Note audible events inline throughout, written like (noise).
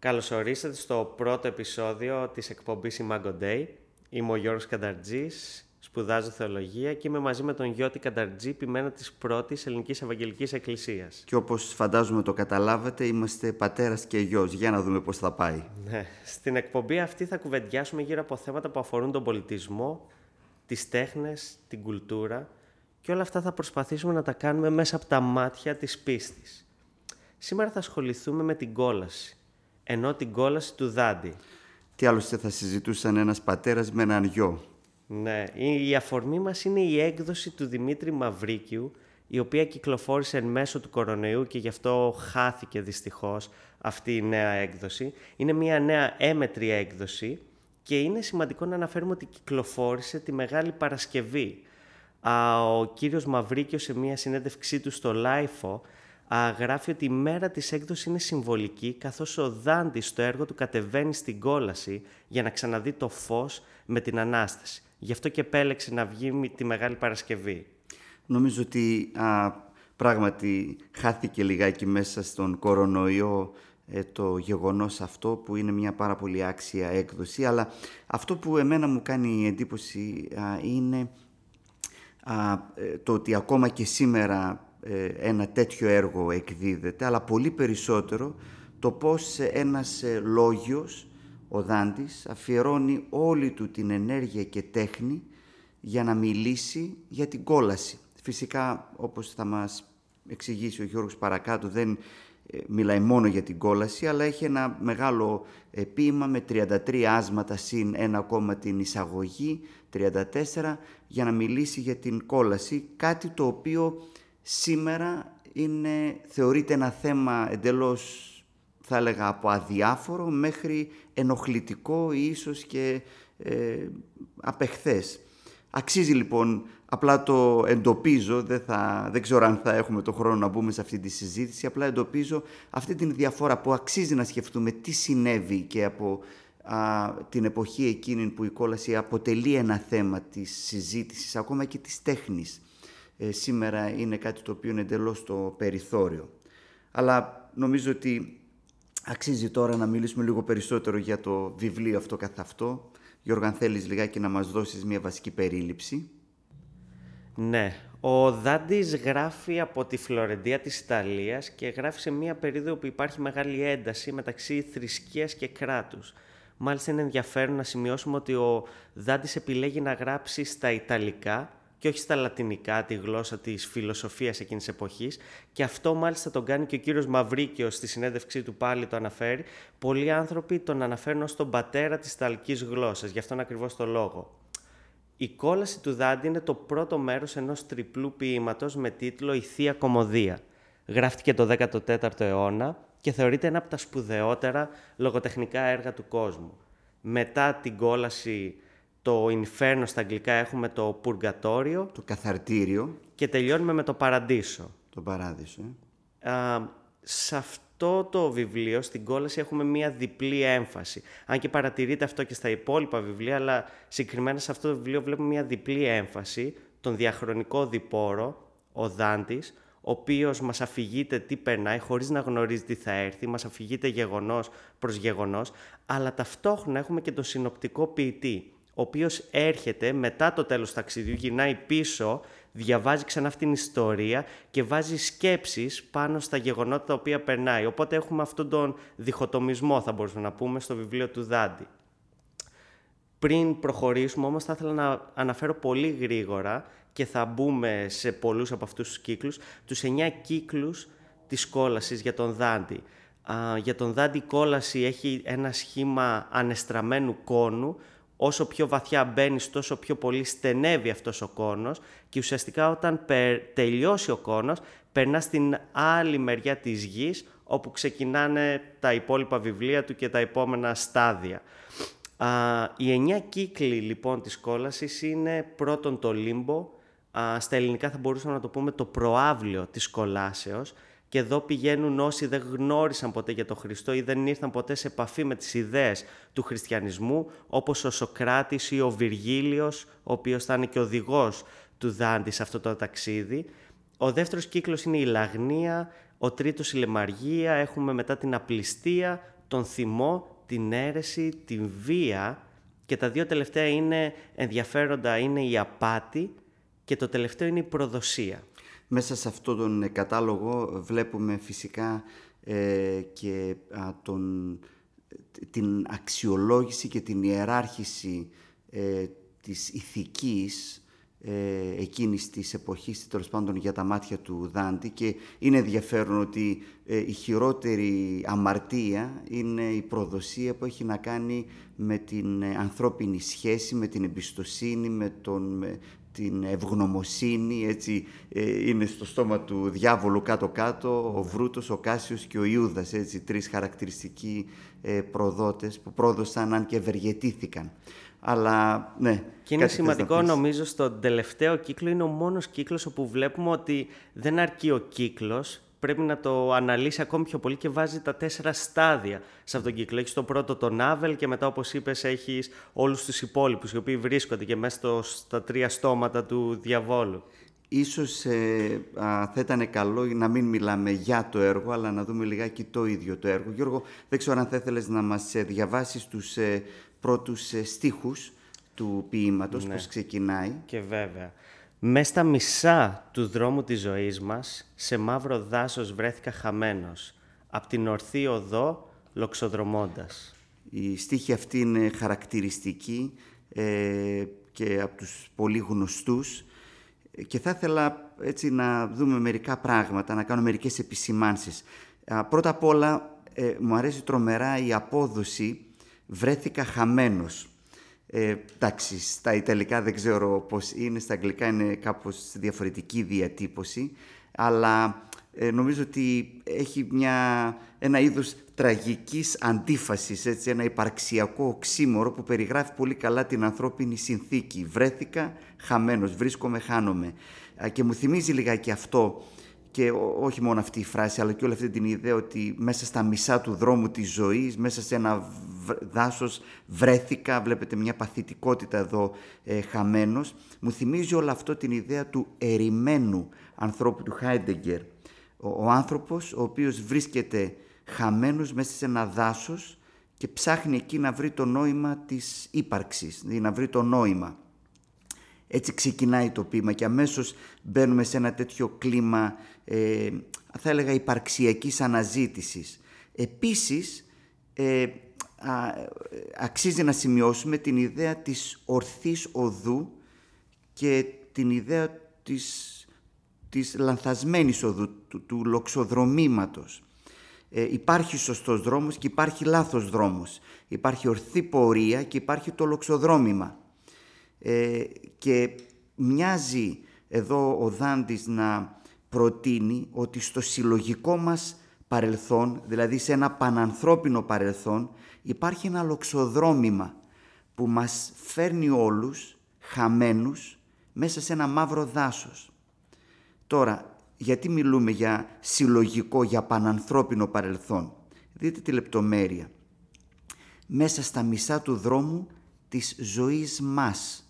Καλώς ορίσατε στο πρώτο επεισόδιο της εκπομπής Imago Day. Είμαι ο Γιώργος Κανταρτζής, σπουδάζω θεολογία και είμαι μαζί με τον Γιώτη Κανταρτζή, ποιμένα της πρώτης ελληνικής Ευαγγελικής Εκκλησίας. Και όπως φαντάζομαι το καταλάβατε, είμαστε πατέρας και γιος. Για να δούμε πώς θα πάει. Ναι. Στην εκπομπή αυτή θα κουβεντιάσουμε γύρω από θέματα που αφορούν τον πολιτισμό, τις τέχνες, την κουλτούρα και όλα αυτά θα προσπαθήσουμε να τα κάνουμε μέσα από τα μάτια της πίστης. Σήμερα θα ασχοληθούμε με την κόλαση, ενώ την κόλαση του Δάντη. Τι άλλωστε θα συζητούσαν ένας πατέρας με έναν γιο. Ναι, η αφορμή μας είναι η έκδοση του Δημήτρη Μαυρίκιου, η οποία κυκλοφόρησε εν μέσω του κορονοϊού και γι' αυτό χάθηκε δυστυχώς αυτή η νέα έκδοση. Είναι μια νέα έμετρη έκδοση και είναι σημαντικό να αναφέρουμε ότι κυκλοφόρησε τη Μεγάλη Παρασκευή. Ο κύριος Μαυρίκιος σε μια συνέντευξή του στο LiFO γράφει ότι η μέρα της έκδοσης είναι συμβολική καθώς ο Δάντης στο έργο του κατεβαίνει στην κόλαση για να ξαναδεί το φως με την Ανάσταση. Γι' αυτό και επέλεξε να βγει τη Μεγάλη Παρασκευή. Νομίζω ότι α, πράγματι χάθηκε λιγάκι μέσα στον κορονοϊό ε, το γεγονός αυτό που είναι μια πάρα πολύ άξια έκδοση αλλά αυτό που εμένα μου κάνει εντύπωση είναι ε, το ότι ακόμα και σήμερα ε, ένα τέτοιο έργο εκδίδεται, αλλά πολύ περισσότερο το πώς ένας ε, λόγιος, ο Δάντης, αφιερώνει όλη του την ενέργεια και τέχνη για να μιλήσει για την κόλαση. Φυσικά, όπως θα μας εξηγήσει ο Γιώργος παρακάτω, δεν ε, μιλάει μόνο για την κόλαση, αλλά έχει ένα μεγάλο ποίημα με 33 άσματα συν ένα ακόμα την εισαγωγή, 34, για να μιλήσει για την κόλαση, κάτι το οποίο σήμερα είναι, θεωρείται ένα θέμα εντελώς, θα έλεγα, από αδιάφορο μέχρι ενοχλητικό ή ίσως και ε, απεχθές. Αξίζει λοιπόν, απλά το εντοπίζω, δεν, θα, δεν ξέρω αν θα έχουμε το χρόνο να μπούμε σε αυτή τη συζήτηση, απλά εντοπίζω αυτή την διαφορά που αξίζει να σκεφτούμε τι συνέβη και από την εποχή εκείνη που η κόλαση αποτελεί ένα θέμα της συζήτησης, ακόμα και της τέχνης. Ε, σήμερα είναι κάτι το οποίο είναι εντελώς στο περιθώριο. Αλλά νομίζω ότι αξίζει τώρα να μιλήσουμε λίγο περισσότερο για το βιβλίο αυτό καθ' αυτό. Γιώργο, αν θέλεις λιγάκι να μας δώσεις μια βασική περίληψη; Ναι. Ο Δάντης γράφει από τη Φλωρεντία της Ιταλίας και γράφει σε μια περίοδο που υπάρχει μεγάλη ένταση μεταξύ θρησκείας και κράτους. Μάλιστα είναι ενδιαφέρον να σημειώσουμε ότι ο Δάντης επιλέγει να γράψει στα Ιταλικά και όχι στα λατινικά, τη γλώσσα της φιλοσοφίας εκείνης εποχής και αυτό μάλιστα τον κάνει και ο κύριος Μαυρίκιος στη συνέντευξή του πάλι το αναφέρει. Πολλοί άνθρωποι τον αναφέρουν ως τον πατέρα της Ιταλικής γλώσσας, γι' αυτόν ακριβώς το λόγο. Η κόλαση του Δάντη είναι το πρώτο μέρος ενός τριπλού ποίηματος με τίτλο «Η Θεία Κομμωδία». Γράφτηκε το 14ο αιώνα και θεωρείται ένα από τα σπουδαιότερα λογοτεχνικά έργα του κόσμου. Μετά την κόλαση το Inferno στα αγγλικά έχουμε το Purgatorio. Το καθαρτήριο. Και τελειώνουμε με το Παραντήσο. Το Παράδεισο. Ε. Α, σε αυτό το βιβλίο, στην κόλαση, έχουμε μία διπλή έμφαση. Αν και παρατηρείτε αυτό και στα υπόλοιπα βιβλία, αλλά συγκεκριμένα σε αυτό το βιβλίο βλέπουμε μία διπλή έμφαση, τον διαχρονικό διπόρο, ο Δάντης, ο οποίος μας αφηγείται τι περνάει χωρίς να γνωρίζει τι θα έρθει, μας αφηγείται γεγονός προς γεγονός, αλλά ταυτόχρονα έχουμε και τον συνοπτικό ποιητή, ο οποίος έρχεται μετά το τέλος του ταξιδιού, γυρνάει πίσω, διαβάζει ξανά αυτήν την ιστορία και βάζει σκέψεις πάνω στα γεγονότα τα οποία περνάει. Οπότε έχουμε αυτόν τον διχοτομισμό, θα μπορούσαμε να πούμε, στο βιβλίο του Δάντη. Πριν προχωρήσουμε όμως θα ήθελα να αναφέρω πολύ γρήγορα και θα μπούμε σε πολλούς από αυτούς τους κύκλους, τους εννιά κύκλους της κόλασης για τον Δάντη. για τον Δάντη η κόλαση έχει ένα σχήμα ανεστραμμένου κόνου όσο πιο βαθιά μπαίνεις τόσο πιο πολύ στενεύει αυτός ο κόνος και ουσιαστικά όταν τελειώσει ο κόνος περνάς στην άλλη μεριά της γης όπου ξεκινάνε τα υπόλοιπα βιβλία του και τα επόμενα στάδια. Α, οι εννιά κύκλοι λοιπόν της κόλασης είναι πρώτον το λίμπο, α, στα ελληνικά θα μπορούσαμε να το πούμε το προάβλιο της κολάσεως και εδώ πηγαίνουν όσοι δεν γνώρισαν ποτέ για τον Χριστό ή δεν ήρθαν ποτέ σε επαφή με τις ιδέες του χριστιανισμού, όπως ο Σοκράτης ή ο Βυργίλιος, ο οποίος θα είναι και οδηγός του Δάντη σε αυτό το ταξίδι. Ο δεύτερος κύκλος είναι η Λαγνία, ο τρίτος η Λεμαργία, έχουμε μετά την Απληστία, τον θυμό, την αίρεση, την βία και τα δύο τελευταία είναι ενδιαφέροντα, είναι η απάτη και το τελευταίο είναι η προδοσία. Μέσα σε αυτόν τον κατάλογο βλέπουμε φυσικά ε, και τον, την αξιολόγηση και την ιεράρχηση ε, της ηθικής ε, εκείνης της εποχής, τέλος πάντων για τα μάτια του Δάντη. Και είναι ενδιαφέρον ότι ε, η χειρότερη αμαρτία είναι η προδοσία που έχει να κάνει με την ε, ανθρώπινη σχέση, με την εμπιστοσύνη, με, τον, την ευγνωμοσύνη, έτσι ε, είναι στο στόμα του διάβολου κάτω-κάτω, ο Βρούτος, ο Κάσιος και ο Ιούδας, έτσι τρεις χαρακτηριστικοί ε, προδότες που πρόδωσαν αν και ευεργετήθηκαν. Αλλά ναι. Και είναι σημαντικό νομίζω στον τελευταίο κύκλο είναι ο μόνος κύκλος όπου βλέπουμε ότι δεν αρκεί ο κύκλος, πρέπει να το αναλύσει ακόμη πιο πολύ και βάζει τα τέσσερα στάδια σε αυτόν τον κύκλο. Έχεις το πρώτο το Νάβελ και μετά όπως είπες έχεις όλους τους υπόλοιπους οι οποίοι βρίσκονται και μέσα στα τρία στόματα του διαβόλου. Ίσως ε, θα ήταν καλό να μην μιλάμε για το έργο, αλλά να δούμε λιγάκι το ίδιο το έργο. Γιώργο, δεν ξέρω αν θα ήθελες να μας ε, διαβάσεις τους ε, πρώτους ε, στίχους του ποίηματος, ναι. πώς ξεκινάει. Και βέβαια. Μες στα μισά του δρόμου της ζωής μας, σε μαύρο δάσος βρέθηκα χαμένος, απ' την ορθή οδό λοξοδρομώντας. Η στίχη αυτή είναι χαρακτηριστική ε, και από τους πολύ γνωστούς και θα ήθελα έτσι να δούμε μερικά πράγματα, να κάνω μερικές επισημάνσεις. Πρώτα απ' όλα, ε, μου αρέσει τρομερά η απόδοση βρέθηκα χαμένος. Ε, εντάξει, στα Ιταλικά δεν ξέρω πώς είναι, στα Αγγλικά είναι κάπως διαφορετική διατύπωση, αλλά ε, νομίζω ότι έχει μια, ένα είδος τραγικής αντίφασης, έτσι, ένα υπαρξιακό οξύμορο που περιγράφει πολύ καλά την ανθρώπινη συνθήκη. Βρέθηκα χαμένος, βρίσκομαι, χάνομαι. Και μου θυμίζει λιγάκι αυτό και όχι μόνο αυτή η φράση, αλλά και όλη αυτή την ιδέα ότι μέσα στα μισά του δρόμου της ζωής, μέσα σε ένα δάσος βρέθηκα, βλέπετε μια παθητικότητα εδώ ε, χαμένος. Μου θυμίζει όλο αυτό την ιδέα του ερημένου ανθρώπου του Χάιντεγκερ. Ο, ο άνθρωπος ο οποίος βρίσκεται χαμένος μέσα σε ένα δάσος και ψάχνει εκεί να βρει το νόημα της ύπαρξης, δηλαδή να βρει το νόημα. Έτσι ξεκινάει το ποίημα και αμέσως μπαίνουμε σε ένα τέτοιο κλίμα, ε, θα έλεγα, υπαρξιακής αναζήτησης. Επίσης, ε, αξίζει να σημειώσουμε την ιδέα της ορθής οδού και την ιδέα της, της λανθασμένης οδού, του, του λοξοδρομήματος. Ε, υπάρχει σωστός δρόμος και υπάρχει λάθος δρόμος. Υπάρχει ορθή πορεία και υπάρχει το λοξοδρόμημα. Ε, και μοιάζει εδώ ο Δάντης να προτείνει ότι στο συλλογικό μας παρελθόν, δηλαδή σε ένα πανανθρώπινο παρελθόν, υπάρχει ένα λοξοδρόμημα που μας φέρνει όλους χαμένους μέσα σε ένα μαύρο δάσος. Τώρα, γιατί μιλούμε για συλλογικό, για πανανθρώπινο παρελθόν; Δείτε τη λεπτομέρεια. Μέσα στα μισά του δρόμου της ζωής μας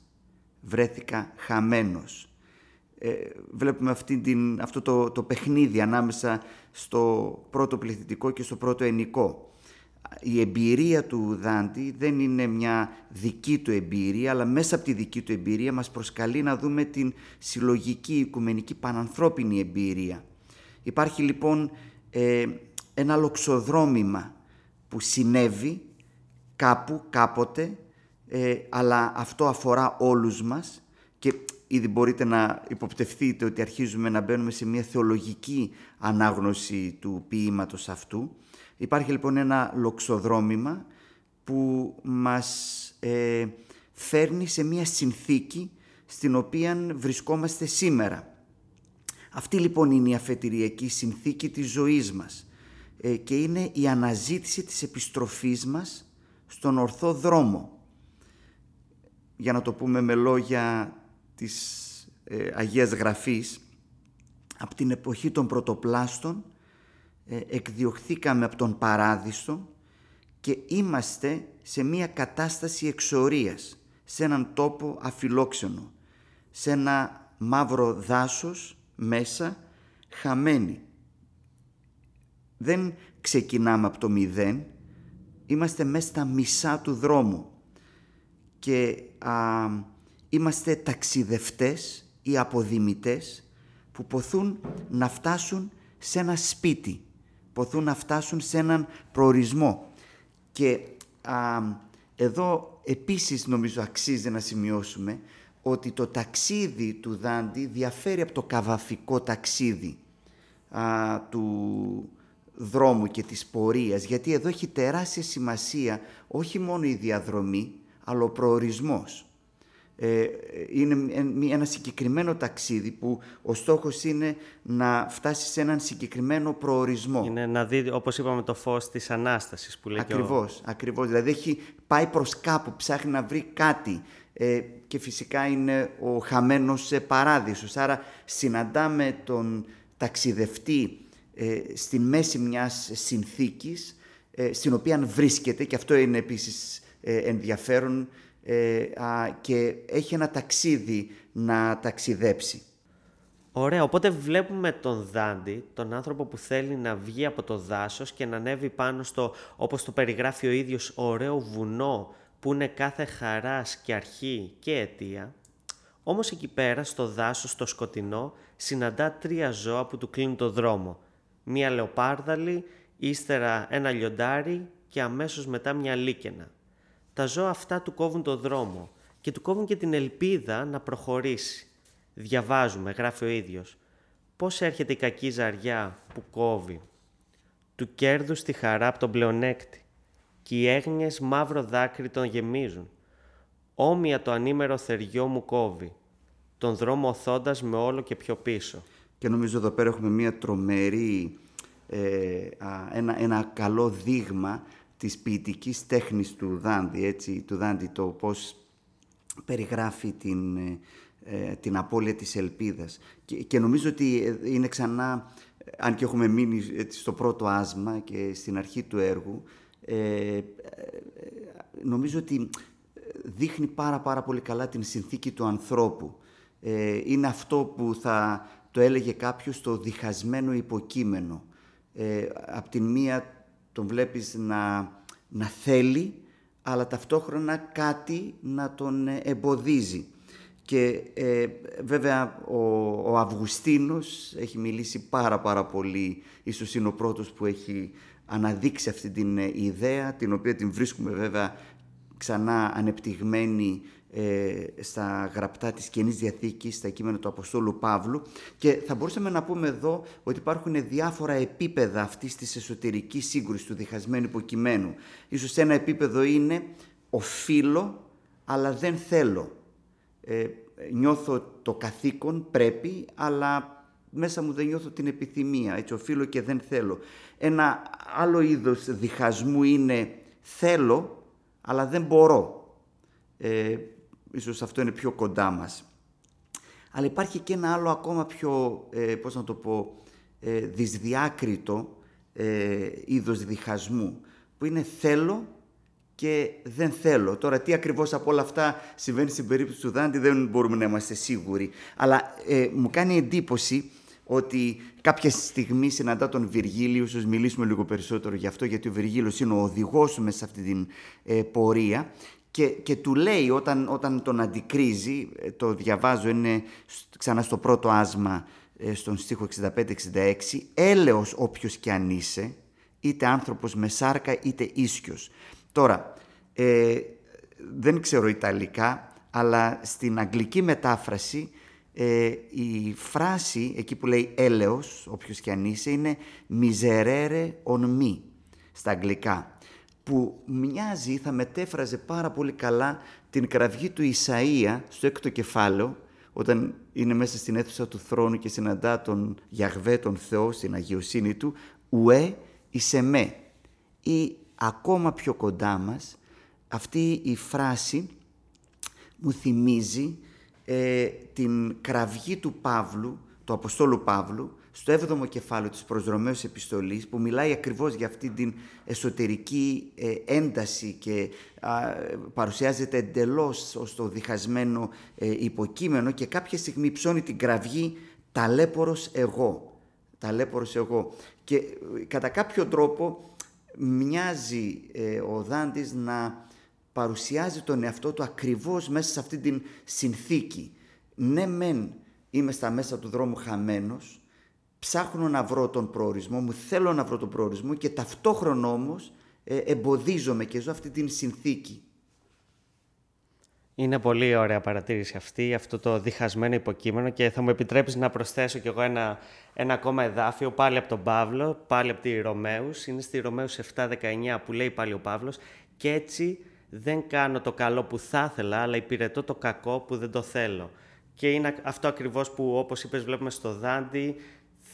βρέθηκα χαμένος. Ε, βλέπουμε αυτή την, αυτό το, το παιχνίδι ανάμεσα στο πρώτο πληθυντικό και στο πρώτο ενικό. Η εμπειρία του Δάντη δεν είναι μια δική του εμπειρία, αλλά μέσα από τη δική του εμπειρία μας προσκαλεί να δούμε την συλλογική, οικουμενική, πανανθρώπινη εμπειρία. Υπάρχει λοιπόν ε, ένα λοξοδρόμημα που συνέβη κάπου, κάποτε, ε, αλλά αυτό αφορά όλους μας και ήδη μπορείτε να υποπτευθείτε ότι αρχίζουμε να μπαίνουμε σε μια θεολογική ανάγνωση του ποίηματος αυτού. Υπάρχει λοιπόν ένα λοξοδρόμημα που μας ε, φέρνει σε μια συνθήκη στην οποία βρισκόμαστε σήμερα. Αυτή λοιπόν είναι η αφετηριακή συνθήκη της ζωής μας ε, και είναι η αναζήτηση της επιστροφής μας στον ορθό δρόμο για να το πούμε με λόγια της ε, Αγίας Γραφής, από την εποχή των πρωτοπλάστων ε, εκδιωχθήκαμε από τον Παράδεισο και είμαστε σε μια κατάσταση εξορίας, σε έναν τόπο αφιλόξενο, σε ένα μαύρο δάσος μέσα χαμένοι. Δεν ξεκινάμε από το μηδέν, είμαστε μέσα στα μισά του δρόμου και α, είμαστε ταξιδευτές ή αποδημητές που ποθούν να φτάσουν σε ένα σπίτι, ποθούν να φτάσουν σε έναν προορισμό. Και α, εδώ επίσης νομίζω αξίζει να σημειώσουμε ότι το ταξίδι του Δάντη διαφέρει από το καβαφικό ταξίδι α, του δρόμου και της πορείας, γιατί εδώ έχει τεράστια σημασία όχι μόνο η διαδρομή, αλλά ο προορισμός. Ε, είναι ένα συγκεκριμένο ταξίδι που ο στόχος είναι να φτάσει σε έναν συγκεκριμένο προορισμό. Είναι να δει, όπως είπαμε, το φως της Ανάστασης που λέει Ακριβώς, ο... ακριβώς. Δηλαδή έχει πάει προς κάπου, ψάχνει να βρει κάτι ε, και φυσικά είναι ο χαμένος παράδεισος. Άρα συναντάμε τον ταξιδευτή ε, στην μέση μιας συνθήκης ε, στην οποία βρίσκεται και αυτό είναι επίσης ε, ενδιαφέρον ε, και έχει ένα ταξίδι να ταξιδέψει. Ωραία, οπότε βλέπουμε τον Δάντη, τον άνθρωπο που θέλει να βγει από το δάσος και να ανέβει πάνω στο, όπως το περιγράφει ο ίδιος, ωραίο βουνό που είναι κάθε χαράς και αρχή και αιτία. Όμως εκεί πέρα, στο δάσος, στο σκοτεινό, συναντά τρία ζώα που του κλείνουν το δρόμο. Μία λεοπάρδαλη, ύστερα ένα λιοντάρι και αμέσως μετά μια λίκαινα τα ζώα αυτά του κόβουν το δρόμο και του κόβουν και την ελπίδα να προχωρήσει. Διαβάζουμε, γράφει ο ίδιος, πώς έρχεται η κακή ζαριά που κόβει. Του κέρδους τη χαρά από τον πλεονέκτη και οι έγνοιες μαύρο δάκρυ τον γεμίζουν. Όμοια το ανήμερο θεριό μου κόβει, τον δρόμο οθώντας με όλο και πιο πίσω. Και νομίζω εδώ πέρα έχουμε μια τρομερή, ε, ένα, ένα καλό δείγμα της ποιητικής τέχνης του Δάντη, έτσι, του Δάντη το πώς περιγράφει την, ε, ε, την απώλεια της ελπίδας. Και, και νομίζω ότι ε, είναι ξανά, αν και έχουμε μείνει στο πρώτο άσμα και στην αρχή του έργου, ε, νομίζω ότι δείχνει πάρα πάρα πολύ καλά την συνθήκη του ανθρώπου. είναι αυτό που θα το έλεγε κάποιος το διχασμένο υποκείμενο. Ε, απ' την μία τον βλέπεις να, να θέλει, αλλά ταυτόχρονα κάτι να τον εμποδίζει. Και ε, βέβαια ο, ο Αυγουστίνος έχει μιλήσει πάρα πάρα πολύ, ίσως είναι ο πρώτος που έχει αναδείξει αυτή την ιδέα, την οποία την βρίσκουμε βέβαια ξανά ανεπτυγμένη ε, στα γραπτά της Καινής Διαθήκης, στα κείμενα του Αποστόλου Παύλου και θα μπορούσαμε να πούμε εδώ ότι υπάρχουν διάφορα επίπεδα αυτής της εσωτερικής σύγκρουσης του διχασμένου υποκειμένου. Ίσως ένα επίπεδο είναι οφείλω αλλά δεν θέλω. Ε, νιώθω το καθήκον, πρέπει, αλλά μέσα μου δεν νιώθω την επιθυμία, έτσι οφείλω και δεν θέλω. Ένα άλλο είδος διχασμού είναι θέλω, αλλά δεν μπορώ. Ε, ίσως αυτό είναι πιο κοντά μας. Αλλά υπάρχει και ένα άλλο ακόμα πιο, ε, πώς να το πω, ε, δυσδιάκριτο ε, είδος διχασμού, που είναι θέλω και δεν θέλω. Τώρα, τι ακριβώς από όλα αυτά συμβαίνει στην περίπτωση του Δάντη δεν μπορούμε να είμαστε σίγουροι. Αλλά ε, μου κάνει εντύπωση ότι κάποια στιγμή συναντά τον Βυργίλιο, ίσως μιλήσουμε λίγο περισσότερο γι' αυτό, γιατί ο Βυργίλιος είναι ο οδηγός μέσα σε αυτή την ε, πορεία και, και του λέει όταν, όταν τον αντικρίζει, ε, το διαβάζω, είναι ξανά στο πρώτο άσμα, ε, στον στίχο 65-66, έλεος όποιος κι αν είσαι, είτε άνθρωπος με σάρκα είτε ίσκιος. Τώρα, ε, δεν ξέρω Ιταλικά, αλλά στην αγγλική μετάφραση ε, η φράση, εκεί που λέει έλεος, όποιος κι αν είσαι, είναι miserere on me, στα αγγλικά που μοιάζει, θα μετέφραζε πάρα πολύ καλά την κραυγή του Ισαΐα στο έκτο κεφάλαιο, όταν είναι μέσα στην αίθουσα του θρόνου και συναντά τον Γιαγβέ, τον Θεό, στην αγιοσύνη του, «Ουέ είσαι με». Ή ακόμα πιο κοντά μας, αυτή η φράση μου θυμίζει ε, την κραυγή του Παύλου, του Αποστόλου Παύλου, στο 7ο κεφάλαιο της προσδρομέως επιστολής που μιλάει ακριβώς για αυτή την εσωτερική ε, ένταση και παρουσιάζεται εντελώς ως το διχασμένο ε, υποκείμενο και κάποια στιγμή ψώνει την κραυγή ταλέπορος εγώ. Ταλέπορος εγώ. Και ε, κατά κάποιο τρόπο μοιάζει ε, ο Δάντης να παρουσιάζει τον εαυτό του ακριβώς μέσα σε αυτή την συνθήκη. Ναι μεν είμαι στα μέσα του δρόμου χαμένος, ψάχνω να βρω τον προορισμό μου, θέλω να βρω τον προορισμό και ταυτόχρονα όμως ε, εμποδίζομαι και ζω αυτή την συνθήκη. Είναι πολύ ωραία παρατήρηση αυτή, αυτό το διχασμένο υποκείμενο και θα μου επιτρέψεις να προσθέσω κι εγώ ένα, ένα ακόμα εδάφιο, πάλι από τον Παύλο, πάλι από τη Ρωμαίους. Είναι στη Ρωμαίους 7-19 που λέει πάλι ο Παύλος «Και έτσι δεν κάνω το καλό που θα ήθελα, αλλά υπηρετώ το κακό που δεν το θέλω». Και είναι αυτό ακριβώς που, όπως είπες, βλέπουμε στο Δάντι,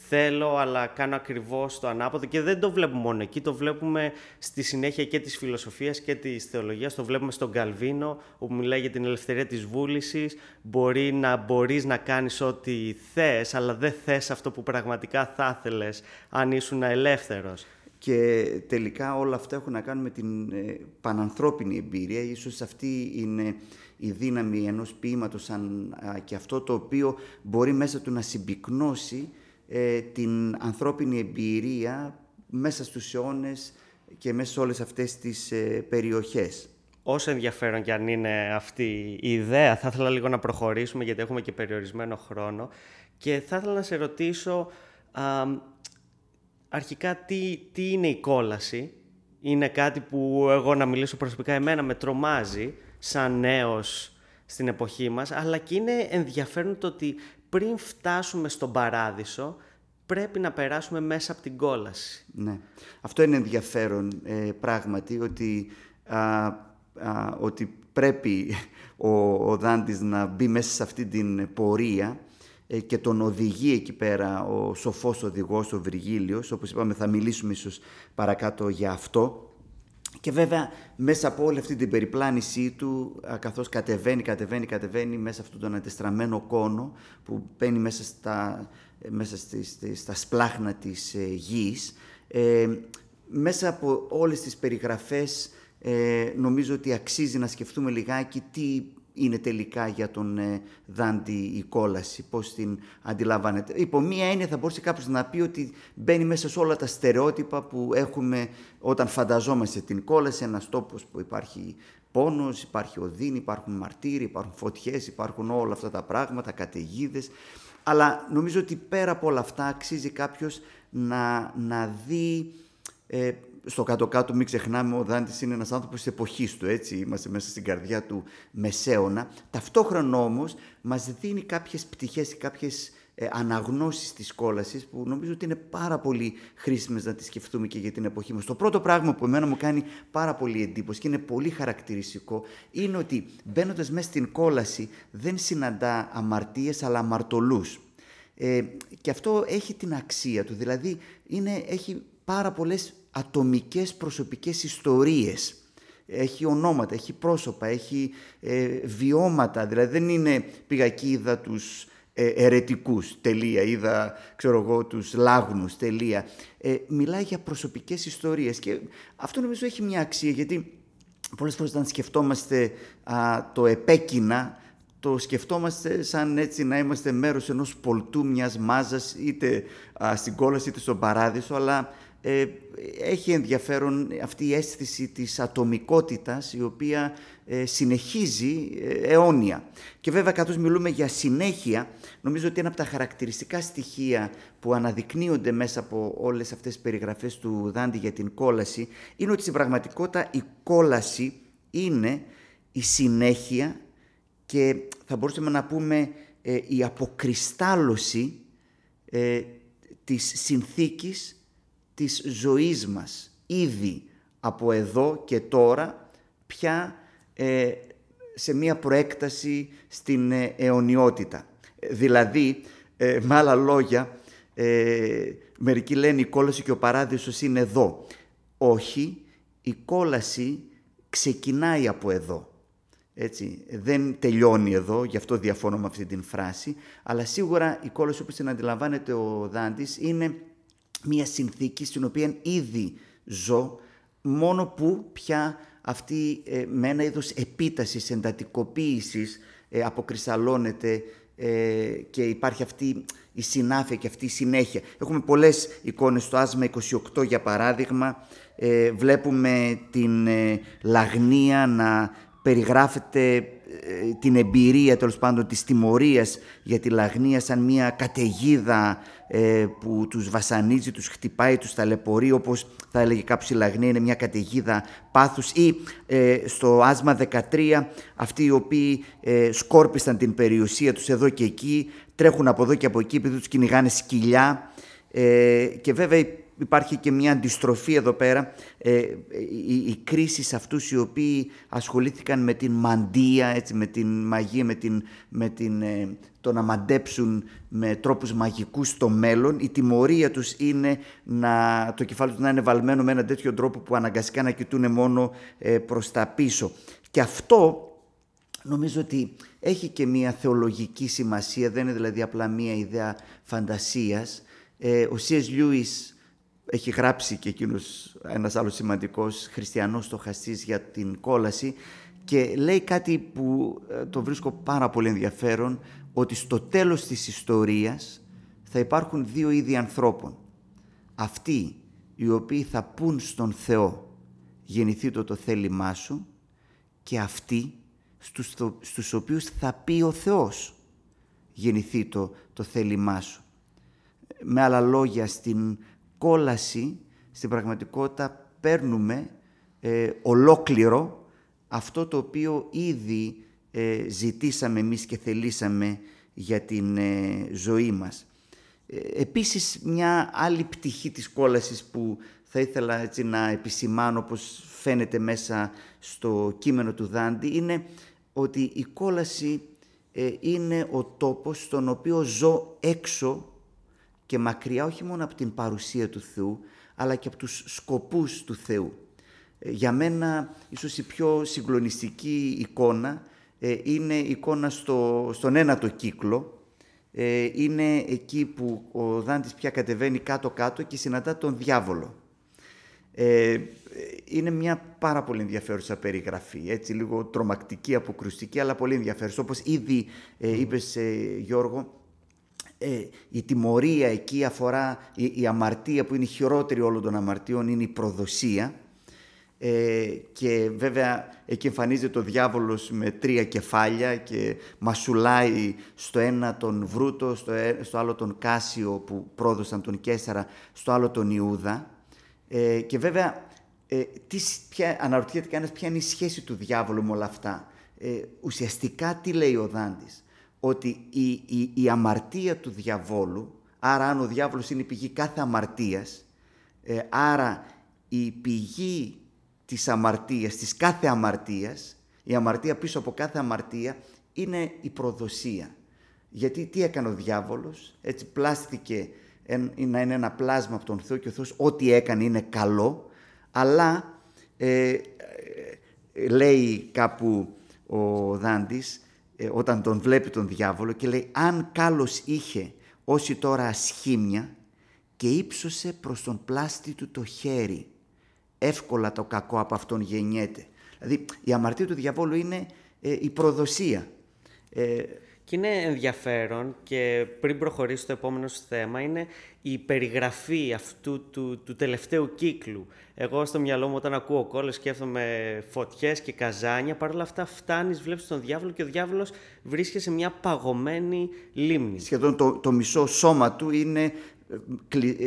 θέλω αλλά κάνω ακριβώς το ανάποδο. Και δεν το βλέπουμε μόνο εκεί, το βλέπουμε στη συνέχεια και της φιλοσοφίας και της θεολογίας, το βλέπουμε στον Καλβίνο όπου μιλάει για την ελευθερία της βούλησης, μπορεί να μπορείς να κάνεις ό,τι θες αλλά δεν θες αυτό που πραγματικά θα ήθελες αν ήσουν ελεύθερος. Και τελικά όλα αυτά έχουν να κάνουν με την ε, πανανθρώπινη εμπειρία, ίσως αυτή είναι η δύναμη ενός ποίηματος σαν και αυτό το οποίο μπορεί μέσα του να συμπυκνώσει ε, την ανθρώπινη εμπειρία μέσα στους αιώνες και μέσα σε όλες αυτές τις ε, περιοχές. Όσο ενδιαφέρον και αν είναι αυτή η ιδέα, θα ήθελα λίγο να προχωρήσουμε γιατί έχουμε και περιορισμένο χρόνο και θα ήθελα να σε ρωτήσω αρχικά τι, τι είναι η κόλαση; Είναι κάτι που εγώ να μιλήσω προσωπικά εμένα με τρομάζει σαν νέος στην εποχή μας, αλλά και είναι ενδιαφέρον το ότι πριν φτάσουμε στον παράδεισο, πρέπει να περάσουμε μέσα από την κόλαση. Ναι. Αυτό είναι ενδιαφέρον ε, πράγματι, ότι, α, ότι πρέπει ο, ο Δάντης να μπει μέσα σε αυτή την πορεία ε, και τον οδηγεί εκεί πέρα ο σοφός οδηγός, ο Βυργίλιος. Όπως είπαμε θα μιλήσουμε ίσως παρακάτω για αυτό. Και βέβαια μέσα από όλη αυτή την περιπλάνησή του, καθώς κατεβαίνει, κατεβαίνει, κατεβαίνει μέσα αυτόν τον αντεστραμμένο κόνο που μπαίνει μέσα στα, μέσα στις, στα σπλάχνα της ε, γης, ε, μέσα από όλες τις περιγραφές ε, νομίζω ότι αξίζει να σκεφτούμε λιγάκι τι είναι τελικά για τον ε, Δάντη η κόλαση, πώς την αντιλαμβάνεται. Υπό μία έννοια θα μπορούσε κάποιος να πει ότι μπαίνει μέσα σε όλα τα στερεότυπα που έχουμε όταν φανταζόμαστε την κόλαση, ένας τόπος που υπάρχει πόνος, υπάρχει οδύνη, υπάρχουν μαρτύροι, υπάρχουν φωτιές, υπάρχουν όλα αυτά τα πράγματα, καταιγίδες. Αλλά νομίζω ότι πέρα από όλα αυτά αξίζει κάποιος να, να δει ε, στο κάτω-κάτω μην ξεχνάμε ο Δάντης είναι ένας άνθρωπος της εποχής του, έτσι, είμαστε μέσα στην καρδιά του Μεσαίωνα. Ταυτόχρονα όμως μας δίνει κάποιες πτυχές, κάποιες ε, αναγνώσεις της κόλασης που νομίζω ότι είναι πάρα πολύ χρήσιμες να τις σκεφτούμε και για την εποχή μας. Το πρώτο πράγμα που εμένα μου κάνει πάρα πολύ εντύπωση και είναι πολύ χαρακτηριστικό είναι ότι μπαίνοντας μέσα στην κόλαση δεν συναντά αμαρτίες αλλά αμαρτωλούς. Ε, και αυτό έχει την αξία του, δηλαδή είναι, έχει πάρα πολλές ατομικές προσωπικές ιστορίες. Έχει ονόματα, έχει πρόσωπα, έχει ε, βιώματα, δηλαδή δεν είναι πήγα εκεί είδα τους ε, ερετικούς, τελεία, είδα ξέρω εγώ τους λάγνους, τελεία. Ε, μιλάει για προσωπικές ιστορίες και αυτό νομίζω έχει μια αξία γιατί πολλές φορές όταν σκεφτόμαστε το επέκεινα το σκεφτόμαστε σαν έτσι να είμαστε μέρος ενός πολτού μιας μάζας είτε α, στην κόλαση είτε στον παράδεισο αλλά ε, έχει ενδιαφέρον αυτή η αίσθηση της ατομικότητας η οποία ε, συνεχίζει ε, αιώνια. Και βέβαια καθώς μιλούμε για συνέχεια, νομίζω ότι ένα από τα χαρακτηριστικά στοιχεία που αναδεικνύονται μέσα από όλες αυτές τις περιγραφές του Δάντη για την κόλαση είναι ότι στην πραγματικότητα η κόλαση είναι η συνέχεια και θα μπορούσαμε να πούμε η αποκριστάλλωση της συνθήκης της ζωής μας ήδη από εδώ και τώρα πια ε, σε μία προέκταση στην ε, αιωνιότητα. Δηλαδή, ε, με άλλα λόγια, ε, μερικοί λένε η κόλαση και ο παράδεισος είναι εδώ. Όχι, η κόλαση ξεκινάει από εδώ. Έτσι, δεν τελειώνει εδώ, γι' αυτό διαφώνω με αυτή την φράση, αλλά σίγουρα η κόλαση όπως την αντιλαμβάνεται ο Δάντης είναι μια συνθήκη στην οποία ήδη ζω, μόνο που πια αυτή ε, με ένα είδος επίτασης, εντατικοποίησης ε, αποκρισταλώνεται ε, και υπάρχει αυτή η συνάφεια και αυτή η συνέχεια. Έχουμε πολλές εικόνες στο άσμα 28 για παράδειγμα, ε, βλέπουμε την ε, Λαγνία να περιγράφεται ε, την εμπειρία τέλος πάντων της τιμωρίας για τη Λαγνία σαν μια καταιγίδα που τους βασανίζει, τους χτυπάει, τους ταλαιπωρεί όπως θα έλεγε κάποιος η Λαγνία είναι μια καταιγίδα πάθους. Ή στο άσμα 13 αυτοί οι οποίοι σκόρπισαν την περιουσία τους εδώ και εκεί τρέχουν από εδώ και από εκεί επειδή τους κυνηγάνε σκυλιά. Και βέβαια υπάρχει και μια αντιστροφή εδώ πέρα, ε, η, η κρίση σε αυτούς οι οποίοι ασχολήθηκαν με την μαντεία, έτσι, με την μαγεία, με, την, με την, ε, το να μαντέψουν με τρόπους μαγικούς στο μέλλον. Η τιμωρία τους είναι να, το κεφάλι τους να είναι βαλμένο με έναν τέτοιο τρόπο που αναγκαστικά να κοιτούν μόνο ε, προς τα πίσω. Και αυτό νομίζω ότι έχει και μια θεολογική σημασία, δεν είναι δηλαδή απλά μια ιδέα φαντασίας. Ε, ο C.S. Lewis έχει γράψει και εκείνος ένας άλλος σημαντικός χριστιανός στοχαστής για την κόλαση και λέει κάτι που ε, το βρίσκω πάρα πολύ ενδιαφέρον ότι στο τέλος της ιστορίας θα υπάρχουν δύο είδη ανθρώπων. Αυτοί οι οποίοι θα πούν στον Θεό γεννηθεί το το θέλημά σου και αυτοί στους, στους οποίους θα πει ο Θεός γεννηθεί το, το θέλημά σου. Με άλλα λόγια, στην κόλαση στην πραγματικότητα παίρνουμε ε, ολόκληρο αυτό το οποίο ήδη ε, ζητήσαμε εμείς και θελήσαμε για την ε, ζωή μας. Επίσης μια άλλη πτυχή της κόλασης που θα ήθελα έτσι να επισημάνω όπως φαίνεται μέσα στο κείμενο του Δάντη είναι ότι η κόλαση είναι ο τόπος στον οποίο ζω έξω και μακριά όχι μόνο από την παρουσία του Θεού, αλλά και από τους σκοπούς του Θεού. Ε, για μένα, ίσως η πιο συγκλονιστική εικόνα ε, είναι η εικόνα στο, στον ένατο κύκλο. Ε, είναι εκεί που ο Δάντης πια κατεβαίνει κάτω-κάτω και συναντά τον διάβολο. είναι μια πάρα πολύ ενδιαφέρουσα περιγραφή, έτσι λίγο τρομακτική, αποκρουστική, αλλά πολύ ενδιαφέρουσα. Όπως ήδη είπες, Γιώργο, ε, η τιμωρία εκεί αφορά, η, αμαρτία που είναι η χειρότερη όλων των αμαρτίων είναι η προδοσία ε, και βέβαια εκεί εμφανίζεται ο διάβολος με τρία κεφάλια και μασουλάει στο ένα τον Βρούτο, στο, ε, στο άλλο τον Κάσιο που πρόδωσαν τον Κέσσαρα, στο άλλο τον Ιούδα ε, και βέβαια ε, τι, ποια, αναρωτιέται κανένας ποια είναι η σχέση του διάβολου με όλα αυτά. Ε, ουσιαστικά τι λέει ο Δάντης; Ότι η, η, η αμαρτία του διαβόλου, άρα αν ο διάβολος είναι η πηγή κάθε αμαρτίας, ε, άρα η πηγή της αμαρτίας, της κάθε αμαρτίας, η αμαρτία πίσω από κάθε αμαρτία είναι η προδοσία. Γιατί τι έκανε ο διάβολος, έτσι πλάστηκε να είναι ένα πλάσμα από τον Θεό και ο Θεός ό,τι έκανε είναι καλό, αλλά ε, ε, λέει κάπου ο Δάντης, ε, όταν τον βλέπει τον διάβολο και λέει «Αν κάλος είχε όσοι τώρα ασχήμια και ύψωσε προς τον πλάστη του το χέρι, εύκολα το κακό από αυτόν γεννιέται». Δηλαδή η αμαρτία του διαβόλου είναι ε, η προδοσία. Ε, και είναι ενδιαφέρον και πριν προχωρήσει το επόμενο θέμα είναι η περιγραφή αυτού του, του τελευταίου κύκλου. Εγώ στο μυαλό μου όταν ακούω κόλλες σκέφτομαι φωτιές και καζάνια. Παρ' όλα αυτά φτάνεις, βλέπεις τον διάβολο και ο διάβολος βρίσκεται σε μια παγωμένη λίμνη. Σχεδόν το, το μισό σώμα του είναι, ε,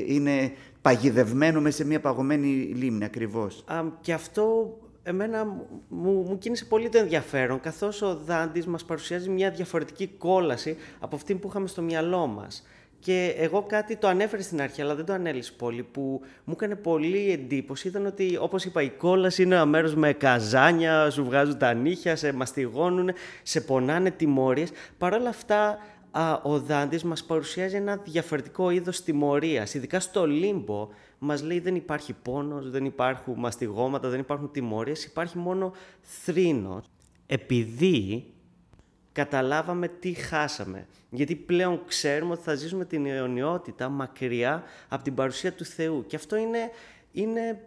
είναι παγιδευμένο μέσα σε μια παγωμένη λίμνη ακριβώς. Α, και αυτό εμένα μου, μου κίνησε πολύ το ενδιαφέρον, καθώς ο Δάντης μας παρουσιάζει μια διαφορετική κόλαση από αυτή που είχαμε στο μυαλό μας. Και εγώ κάτι το ανέφερε στην αρχή, αλλά δεν το ανέλησε πολύ, που μου έκανε πολύ εντύπωση. Ήταν ότι, όπως είπα, η κόλαση είναι ένα μέρος με καζάνια, σου βγάζουν τα νύχια, σε μαστιγώνουν, σε πονάνε τιμωρίες. Παρ' όλα αυτά, α, ο Δάντης μας παρουσιάζει ένα διαφορετικό είδος τιμωρίας, ειδικά στο λίμπο, μας λέει δεν υπάρχει πόνος, δεν υπάρχουν μαστιγώματα, δεν υπάρχουν τιμωρίες, υπάρχει μόνο θρήνος. Επειδή καταλάβαμε τι χάσαμε. Γιατί πλέον ξέρουμε ότι θα ζήσουμε την αιωνιότητα μακριά από την παρουσία του Θεού. Και αυτό είναι, είναι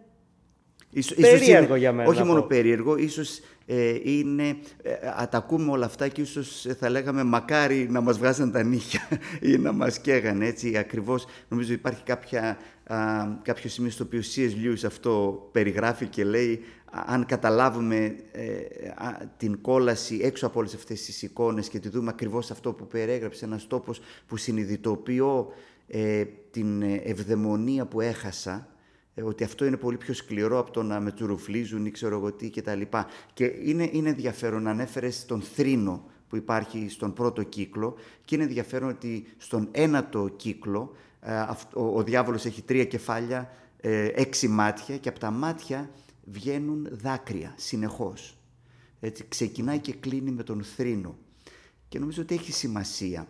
Ίσως, περίεργο είναι, για μένα. Όχι μόνο περίεργο, ίσως ε, είναι, ε, τα ακούμε όλα αυτά και ίσως ε, θα λέγαμε μακάρι να μας βγάζαν τα νύχια (laughs) ή να μας καίγανε έτσι ακριβώς. Νομίζω υπάρχει κάποια, α, κάποιος σημείο στο οποίο C.S. Lewis αυτό περιγράφει και λέει αν καταλάβουμε ε, την κόλαση έξω από όλες αυτές τις εικόνες και τη δούμε ακριβώς αυτό που περιέγραψε ένας τόπος που συνειδητοποιώ ε, την ευδαιμονία που έχασα ε, ότι αυτό είναι πολύ πιο σκληρό από το να με τσουρουφλίζουν ή ξέρω εγώ τι κτλ. Και είναι, είναι ενδιαφέρον να ανέφερες τον θρήνο που υπάρχει στον πρώτο κύκλο και είναι ενδιαφέρον ότι στον ένατο κύκλο ε, ο, ο διάβολος έχει τρία κεφάλια, ε, έξι μάτια και από τα μάτια βγαίνουν δάκρυα συνεχώς. Έτσι, ξεκινάει και κλείνει με τον θρήνο. Και νομίζω ότι έχει σημασία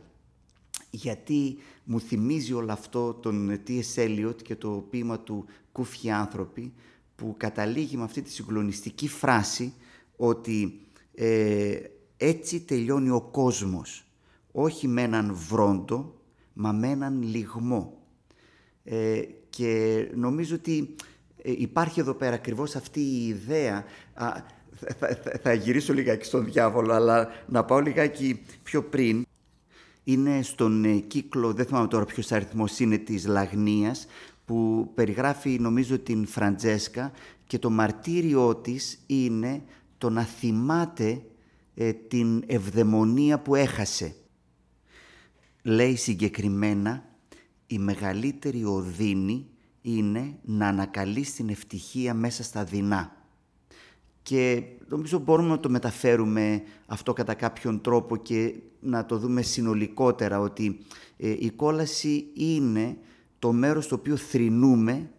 γιατί μου θυμίζει όλο αυτό τον T.S. Eliot και το ποίημα του «Κούφιοι άνθρωποι» που καταλήγει με αυτή τη συγκλονιστική φράση ότι ε, έτσι τελειώνει ο κόσμος, όχι με έναν βρόντο, μα με έναν λιγμό. Ε, και νομίζω ότι ε, υπάρχει εδώ πέρα ακριβώς αυτή η ιδέα, θα, θα, θα γυρίσω λιγάκι στον διάβολο, αλλά να πάω λιγάκι πιο πριν, είναι στον ε, κύκλο, δεν θυμάμαι τώρα ποιος αριθμός είναι, της Λαγνίας, που περιγράφει νομίζω την Φραντζέσκα και το μαρτύριό της είναι το να θυμάται ε, την ευδαιμονία που έχασε. Λέει συγκεκριμένα, η μεγαλύτερη οδύνη είναι να ανακαλείς την ευτυχία μέσα στα δεινά. Και νομίζω μπορούμε να το μεταφέρουμε αυτό κατά κάποιον τρόπο και να το δούμε συνολικότερα ότι ε, η κόλαση είναι το μέρος στο οποίο θρηνούμε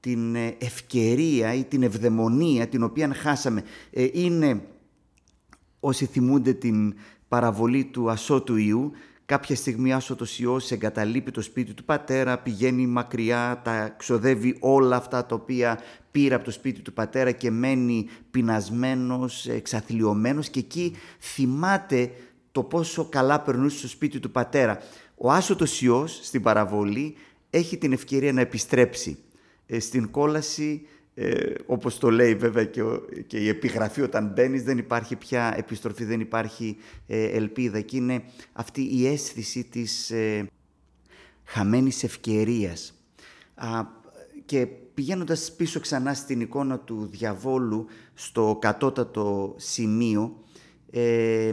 την ε, ευκαιρία ή την ευδαιμονία την οποία χάσαμε. Ε, είναι, όσοι θυμούνται την παραβολή του ασώτου Ιού, κάποια στιγμή άσωτος Υιός εγκαταλείπει το σπίτι του πατέρα, πηγαίνει μακριά, τα ξοδεύει όλα αυτά τα οποία πήρε από το σπίτι του πατέρα και μένει πεινασμένος, εξαθλιωμένος και εκεί θυμάται το πόσο καλά περνούσε στο σπίτι του πατέρα. Ο άσωτος Υιός στην παραβολή έχει την ευκαιρία να επιστρέψει ε, στην κόλαση ε, όπως το λέει βέβαια και, και η επιγραφή όταν μπαίνεις, δεν υπάρχει πια επιστροφή, δεν υπάρχει ε, ελπίδα και είναι αυτή η αίσθηση της ε, χαμένης ευκαιρίας. Α, και πηγαίνοντας πίσω ξανά στην εικόνα του διαβόλου στο κατώτατο σημείο ε,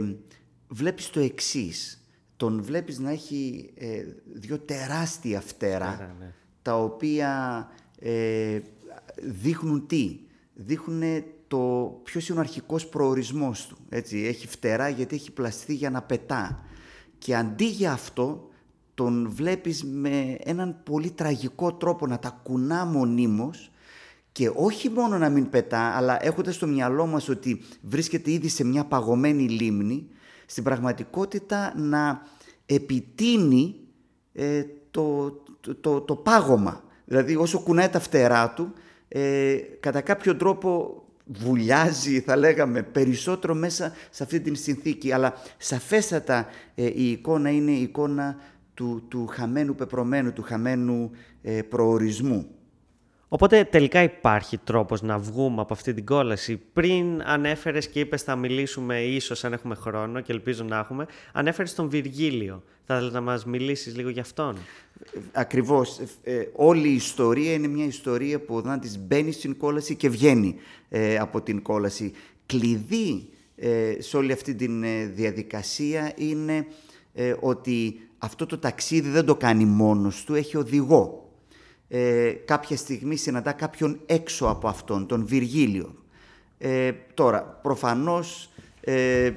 βλέπεις το εξής. Τον βλέπεις να έχει ε, δύο τεράστια φτερά ναι. τα οποία ε, δείχνουν τι; Δείχνουν το ποιος είναι ο αρχικός προορισμός του. Έτσι. Έχει φτερά γιατί έχει πλαστεί για να πετά. Και αντί για αυτό τον βλέπεις με έναν πολύ τραγικό τρόπο να τα κουνά μονίμως και όχι μόνο να μην πετά, αλλά έχοντας στο μυαλό μας ότι βρίσκεται ήδη σε μια παγωμένη λίμνη, στην πραγματικότητα να επιτείνει ε, το, το, το, πάγωμα. Δηλαδή όσο κουνάει τα φτερά του, ε, κατά κάποιο τρόπο βουλιάζει, θα λέγαμε, περισσότερο μέσα σε αυτή την συνθήκη. Αλλά σαφέστατα ε, η εικόνα είναι η εικόνα του, του χαμένου πεπρωμένου, του χαμένου ε, προορισμού. Οπότε τελικά υπάρχει τρόπος να βγούμε από αυτή την κόλαση. Πριν ανέφερες και είπες θα μιλήσουμε ίσως αν έχουμε χρόνο και ελπίζω να έχουμε, ανέφερες τον Βυργίλιο. Θα ήθελα να μας μιλήσεις λίγο γι' αυτόν; Ακριβώς. Ε, όλη η ιστορία είναι μια ιστορία που ο Δάντης μπαίνει στην κόλαση και βγαίνει ε, από την κόλαση. Κλειδί ε, σε όλη αυτή τη διαδικασία είναι ότι αυτό το ταξίδι δεν το κάνει μόνος του, έχει οδηγό ε, κάποια στιγμή συναντά κάποιον έξω από αυτόν, τον Βυργίλιο. Ε, τώρα, προφανώς ε,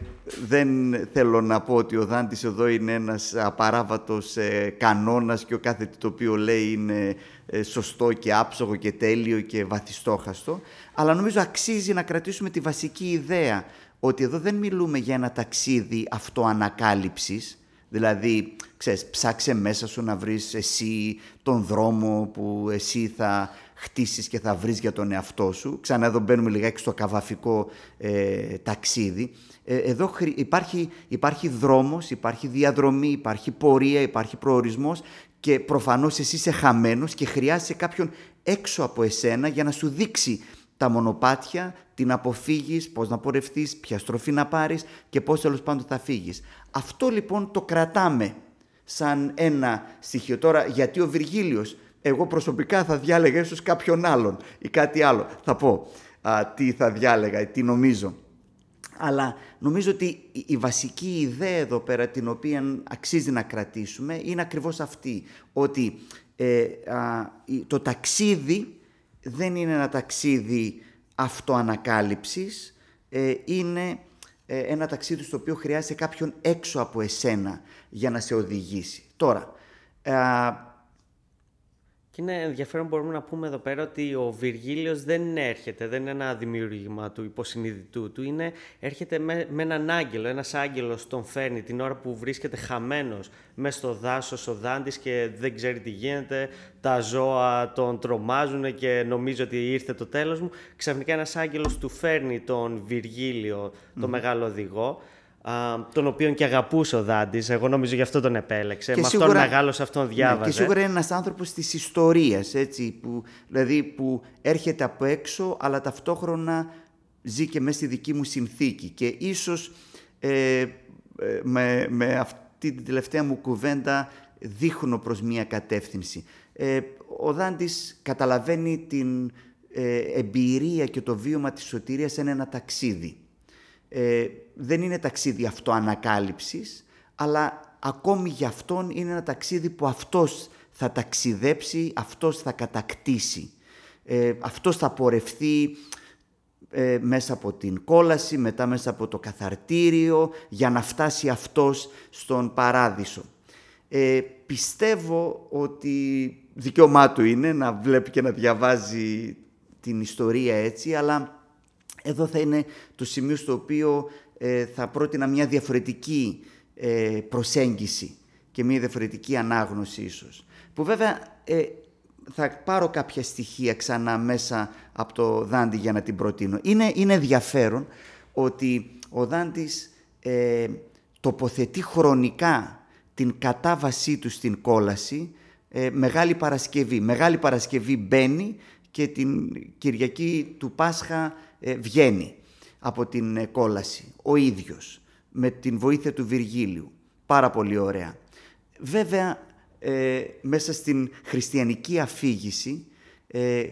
δεν θέλω να πω ότι ο Δάντης εδώ είναι ένας απαράβατος ε, κανόνας και ο κάθε το οποίο λέει είναι ε, σωστό και άψογο και τέλειο και βαθιστόχαστο, αλλά νομίζω αξίζει να κρατήσουμε τη βασική ιδέα ότι εδώ δεν μιλούμε για ένα ταξίδι αυτοανακάλυψης, Δηλαδή, ξέρεις, ψάξε μέσα σου να βρεις εσύ τον δρόμο που εσύ θα χτίσεις και θα βρεις για τον εαυτό σου. Ξανά εδώ μπαίνουμε λιγάκι στο καβαφικό ε, ταξίδι. Ε, εδώ υπάρχει, υπάρχει δρόμος, υπάρχει διαδρομή, υπάρχει πορεία, υπάρχει προορισμός και προφανώς εσύ είσαι χαμένος και χρειάζεσαι κάποιον έξω από εσένα για να σου δείξει τα μονοπάτια, την αποφύγεις, πώς να πορευτείς, ποια στροφή να πάρεις και πώς τέλος πάντων θα φύγεις. Αυτό λοιπόν το κρατάμε σαν ένα στοιχείο. Τώρα γιατί ο Βυργίλιος, εγώ προσωπικά θα διάλεγα ίσως κάποιον άλλον ή κάτι άλλο. Θα πω τι θα διάλεγα, τι νομίζω. Αλλά νομίζω ότι η βασική ιδέα εδώ πέρα την οποία αξίζει να κρατήσουμε είναι ακριβώς αυτή. Ότι ε, το ταξίδι δεν είναι ένα ταξίδι αυτοανακάλυψης, ε, είναι ε, ένα ταξίδι στο οποίο χρειάζεται κάποιον έξω από εσένα για να σε οδηγήσει. Τώρα, είναι ενδιαφέρον μπορούμε να πούμε εδώ πέρα ότι ο Βυργίλιος δεν έρχεται, δεν είναι ένα δημιουργήμα του υποσυνειδητού του, είναι, έρχεται με, με έναν άγγελο, ένας άγγελος τον φέρνει την ώρα που βρίσκεται χαμένος μέσα στο δάσος ο Δάντης και δεν ξέρει τι γίνεται, τα ζώα τον τρομάζουν και νομίζει ότι ήρθε το τέλος μου. Ξαφνικά ένας άγγελος του φέρνει τον Βυργίλιο, τον μεγάλο οδηγό, τον οποίο και αγαπούσε ο Δάντης. Εγώ νομίζω γι' αυτό τον επέλεξε. Και Με σίγουρα, αυτόν μεγάλος αυτόν διάβαζε. Ναι, και σίγουρα είναι ένας άνθρωπος της ιστορίας, έτσι, που, δηλαδή που έρχεται από έξω, αλλά ταυτόχρονα ζει και μέσα στη δική μου συνθήκη. Και ίσως ε, ε, με, με αυτή την τελευταία μου κουβέντα δείχνω προς μία κατεύθυνση. Ε, ο Δάντης καταλαβαίνει την ε, εμπειρία και το βίωμα της σωτηρίας σε ένα ταξίδι ε, δεν είναι ταξίδι αυτοανακάλυψης, αλλά ακόμη για αυτόν είναι ένα ταξίδι που αυτός θα ταξιδέψει, αυτός θα κατακτήσει. Ε, αυτός θα πορευθεί ε, μέσα από την κόλαση, μετά μέσα από το καθαρτήριο, για να φτάσει αυτός στον παράδεισο. Ε, πιστεύω ότι δικαίωμά του είναι να βλέπει και να διαβάζει την ιστορία έτσι, αλλά εδώ θα είναι το σημείο στο οποίο ε, θα πρότεινα μια διαφορετική ε, προσέγγιση και μια διαφορετική ανάγνωση ίσως. Που βέβαια ε, θα πάρω κάποια στοιχεία ξανά μέσα από το Δάντη για να την προτείνω. Είναι, είναι ενδιαφέρον ότι ο Δάντης τοποθετεί χρονικά την κατάβασή του στην κόλαση Μεγάλη Παρασκευή. Μεγάλη Παρασκευή μπαίνει και την Κυριακή του Πάσχα ε, βγαίνει από την ε, κόλαση, ο ίδιος, με την βοήθεια του Βυργίλιου. Πάρα πολύ ωραία. Βέβαια, ε, μέσα στην χριστιανική αφήγηση ε,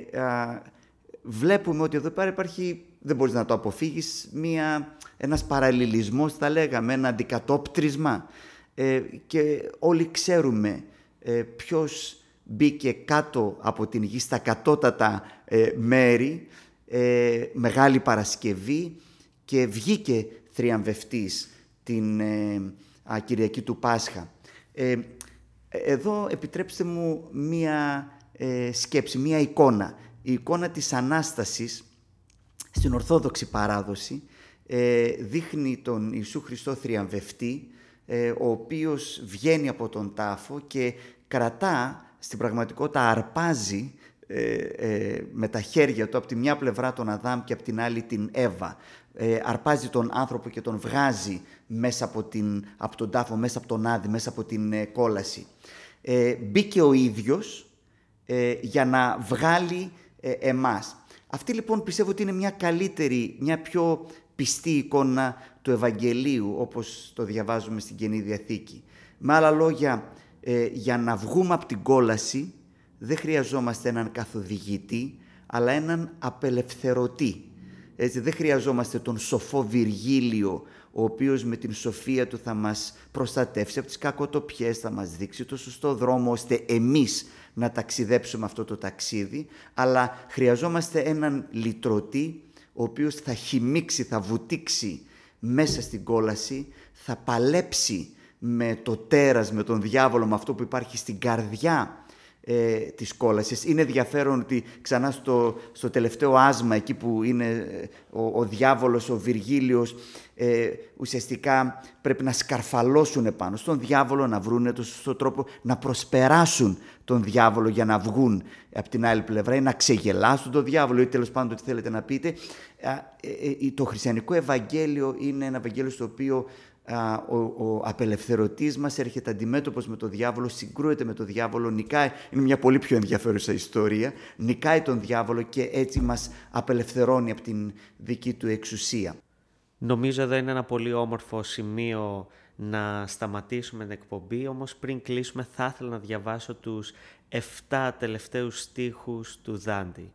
βλέπουμε ότι εδώ πέρα υπάρχει, δεν μπορείς να το αποφύγεις, μια, ένας παραλληλισμός, θα λέγαμε, ένα αντικατόπτρισμα. και όλοι ξέρουμε ποιος μπήκε κάτω από την γη στα κατώτατα μέρη ε, Μεγάλη Παρασκευή και βγήκε θριαμβευτής την ε, Κυριακή του Πάσχα. Ε, εδώ επιτρέψτε μου μία ε, σκέψη, μία εικόνα. Η εικόνα της Ανάστασης στην Ορθόδοξη παράδοση δείχνει τον Ιησού Χριστό θριαμβευτή, ο οποίος βγαίνει από τον τάφο και κρατά, στην πραγματικότητα αρπάζει ε, ε, με τα χέρια του από τη μια πλευρά τον Αδάμ και από την άλλη την Εύα. Ε, αρπάζει τον άνθρωπο και τον βγάζει μέσα από, την, από τον τάφο, μέσα από τον Άδη, μέσα από την ε, κόλαση. Ε, μπήκε ο ίδιος ε, για να βγάλει εμάς. Αυτή λοιπόν πιστεύω ότι είναι μια καλύτερη, μια πιο πιστή εικόνα του Ευαγγελίου όπως το διαβάζουμε στην Καινή Διαθήκη. Με άλλα λόγια, για να βγούμε από την κόλαση δεν χρειαζόμαστε έναν καθοδηγητή, αλλά έναν απελευθερωτή. Έτσι, δεν χρειαζόμαστε τον σοφό Βυργίλιο, ο οποίος με την σοφία του θα μας προστατεύσει από τις κακοτοπιές, θα μας δείξει το σωστό δρόμο, ώστε εμείς να ταξιδέψουμε αυτό το ταξίδι, αλλά χρειαζόμαστε έναν λυτρωτή, ο οποίος θα χυμίξει, θα βουτήξει μέσα στην κόλαση, θα παλέψει με το τέρας, με τον διάβολο, με αυτό που υπάρχει στην καρδιά ε, της κόλασης. Είναι ενδιαφέρον ότι ξανά στο, στο τελευταίο άσμα, εκεί που είναι ε, ο, ο διάβολος, ο Βυργίλιος, ε, ουσιαστικά πρέπει να σκαρφαλώσουν πάνω στον διάβολο, να βρουν τον σωστό τρόπο, να προσπεράσουν τον διάβολο για να βγουν από την άλλη πλευρά ή να ξεγελάσουν τον διάβολο ή τέλος πάντων τι θέλετε να πείτε. Ε, το χριστιανικό Ευαγγέλιο είναι ένα Ευαγγέλιο στο οποίο ο, ο απελευθερωτής μας έρχεται αντιμέτωπος με το διάβολο, συγκρούεται με το διάβολο, νικάει, είναι μια πολύ πιο ενδιαφέρουσα ιστορία, νικάει τον διάβολο και έτσι μας απελευθερώνει από την δική του εξουσία. Νομίζω εδώ είναι ένα πολύ όμορφο σημείο να σταματήσουμε την εκπομπή, όμως πριν κλείσουμε θα ήθελα να διαβάσω τους 7 τελευταίους στίχους του Δάντη.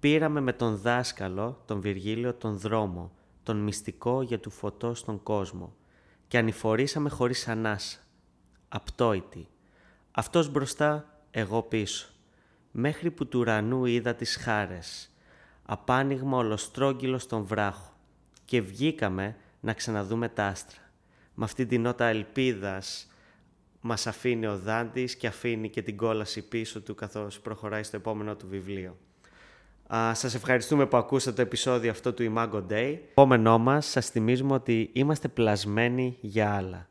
Πήραμε με τον δάσκαλο, τον Βυργίλιο, τον δρόμο, τον μυστικό για του φωτός τον κόσμο και ανηφορήσαμε χωρίς ανάσα, απτόητη. Αυτός μπροστά, εγώ πίσω, μέχρι που του ουρανού είδα τις χάρες, απάνοιγμα ολοστρόγγυλος στον βράχο και βγήκαμε να ξαναδούμε τα άστρα. Με αυτή την νότα ελπίδας μας αφήνει ο Δάντης και αφήνει και την κόλαση πίσω του καθώς προχωράει στο επόμενο του βιβλίο. Α, σας ευχαριστούμε που ακούσατε το επεισόδιο αυτό του Imago Day. Επόμενό μας σας θυμίζουμε ότι είμαστε πλασμένοι για άλλα.